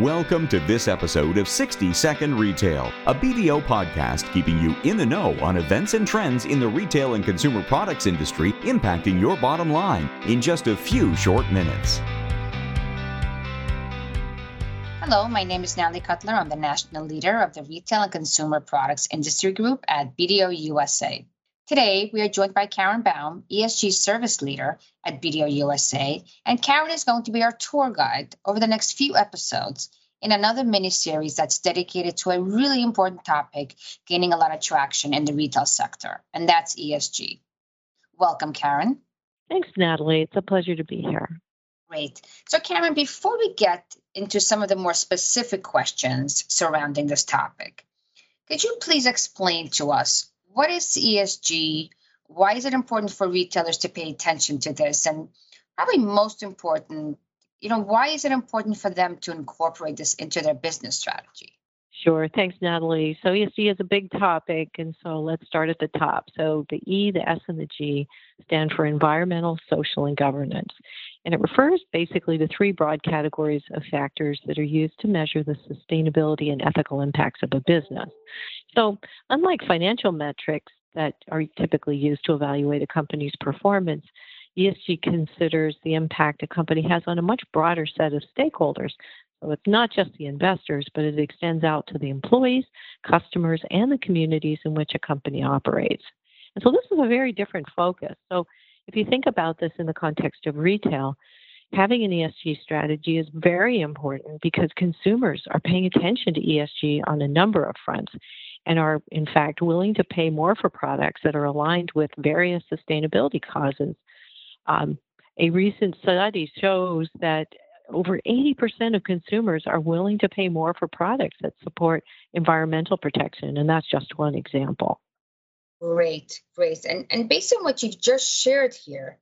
Welcome to this episode of 60 Second Retail, a BDO podcast keeping you in the know on events and trends in the retail and consumer products industry impacting your bottom line in just a few short minutes. Hello, my name is Natalie Cutler. I'm the national leader of the Retail and Consumer Products Industry Group at BDO USA. Today, we are joined by Karen Baum, ESG Service Leader at BDO USA, and Karen is going to be our tour guide over the next few episodes in another mini series that's dedicated to a really important topic gaining a lot of traction in the retail sector, and that's ESG. Welcome, Karen. Thanks, Natalie. It's a pleasure to be here. Great. So, Karen, before we get into some of the more specific questions surrounding this topic, could you please explain to us what is ESG? Why is it important for retailers to pay attention to this? And probably most important, you know, why is it important for them to incorporate this into their business strategy? Sure. Thanks, Natalie. So ESG is a big topic, and so let's start at the top. So the E, the S, and the G stand for environmental, social, and governance. And it refers basically to three broad categories of factors that are used to measure the sustainability and ethical impacts of a business. So, unlike financial metrics that are typically used to evaluate a company's performance, ESG considers the impact a company has on a much broader set of stakeholders. So it's not just the investors, but it extends out to the employees, customers, and the communities in which a company operates. And so this is a very different focus. So if you think about this in the context of retail, having an ESG strategy is very important because consumers are paying attention to ESG on a number of fronts and are, in fact, willing to pay more for products that are aligned with various sustainability causes. Um, a recent study shows that over 80% of consumers are willing to pay more for products that support environmental protection, and that's just one example. Great, great. And, and based on what you've just shared here,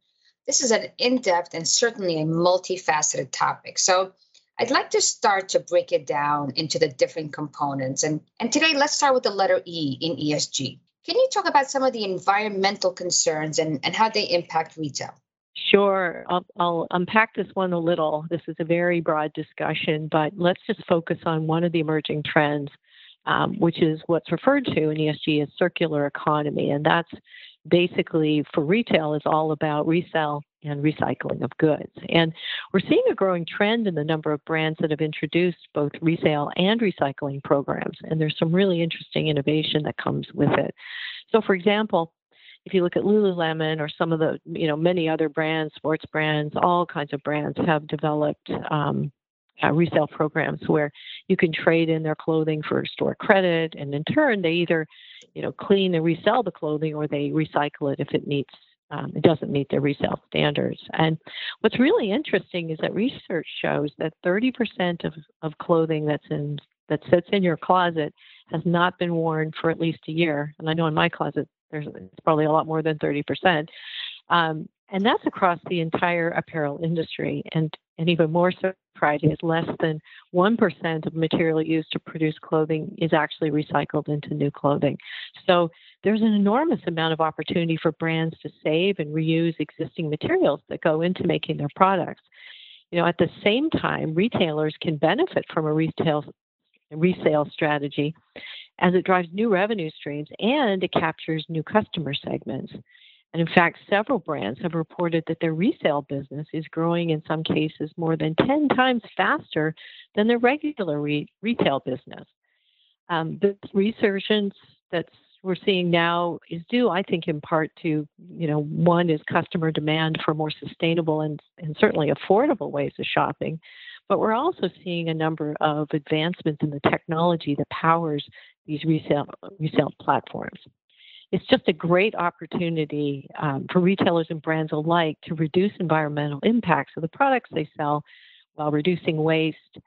this is an in depth and certainly a multifaceted topic. So I'd like to start to break it down into the different components. And, and today, let's start with the letter E in ESG. Can you talk about some of the environmental concerns and, and how they impact retail? Sure. I'll, I'll, unpack this one a little. This is a very broad discussion, but let's just focus on one of the emerging trends um, which is what's referred to in ESG as circular economy. And that's basically for retail is all about resale and recycling of goods. And we're seeing a growing trend in the number of brands that have introduced both resale and recycling programs. And there's some really interesting innovation that comes with it. So, for example, if you look at Lululemon or some of the, you know, many other brands, sports brands, all kinds of brands have developed um, uh, resale programs where you can trade in their clothing for store credit, and in turn, they either, you know, clean and resell the clothing, or they recycle it if it meets um, it doesn't meet their resale standards. And what's really interesting is that research shows that 30% of, of clothing that's in that sits in your closet has not been worn for at least a year. And I know in my closet there's it's probably a lot more than 30%. Um, and that's across the entire apparel industry. And, and even more surprising is less than 1% of material used to produce clothing is actually recycled into new clothing. So there's an enormous amount of opportunity for brands to save and reuse existing materials that go into making their products. You know, at the same time, retailers can benefit from a retail resale strategy as it drives new revenue streams and it captures new customer segments. And in fact, several brands have reported that their resale business is growing in some cases more than 10 times faster than their regular re- retail business. Um, the resurgence that we're seeing now is due, I think, in part to, you know, one is customer demand for more sustainable and, and certainly affordable ways of shopping. But we're also seeing a number of advancements in the technology that powers these resale, resale platforms it's just a great opportunity um, for retailers and brands alike to reduce environmental impacts of the products they sell while reducing waste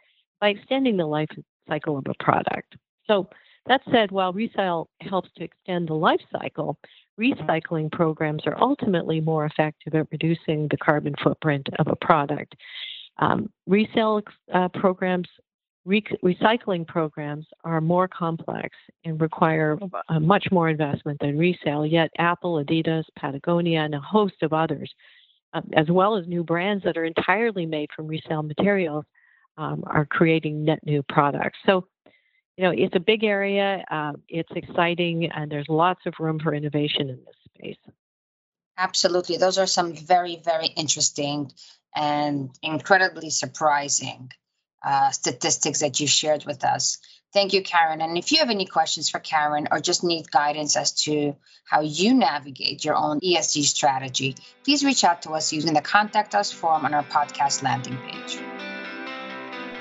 by extending the life cycle of a product. So, that said, while resale helps to extend the life cycle, recycling programs are ultimately more effective at reducing the carbon footprint of a product. Um, resale uh, programs Re- recycling programs are more complex and require uh, much more investment than resale, yet Apple, Adidas, Patagonia, and a host of others, uh, as well as new brands that are entirely made from resale materials, um, are creating net new products. So, you know, it's a big area. Uh, it's exciting, and there's lots of room for innovation in this space. Absolutely. Those are some very, very interesting and incredibly surprising uh, statistics that you shared with us. Thank you, Karen. And if you have any questions for Karen or just need guidance as to how you navigate your own ESG strategy, please reach out to us using the Contact Us form on our podcast landing page.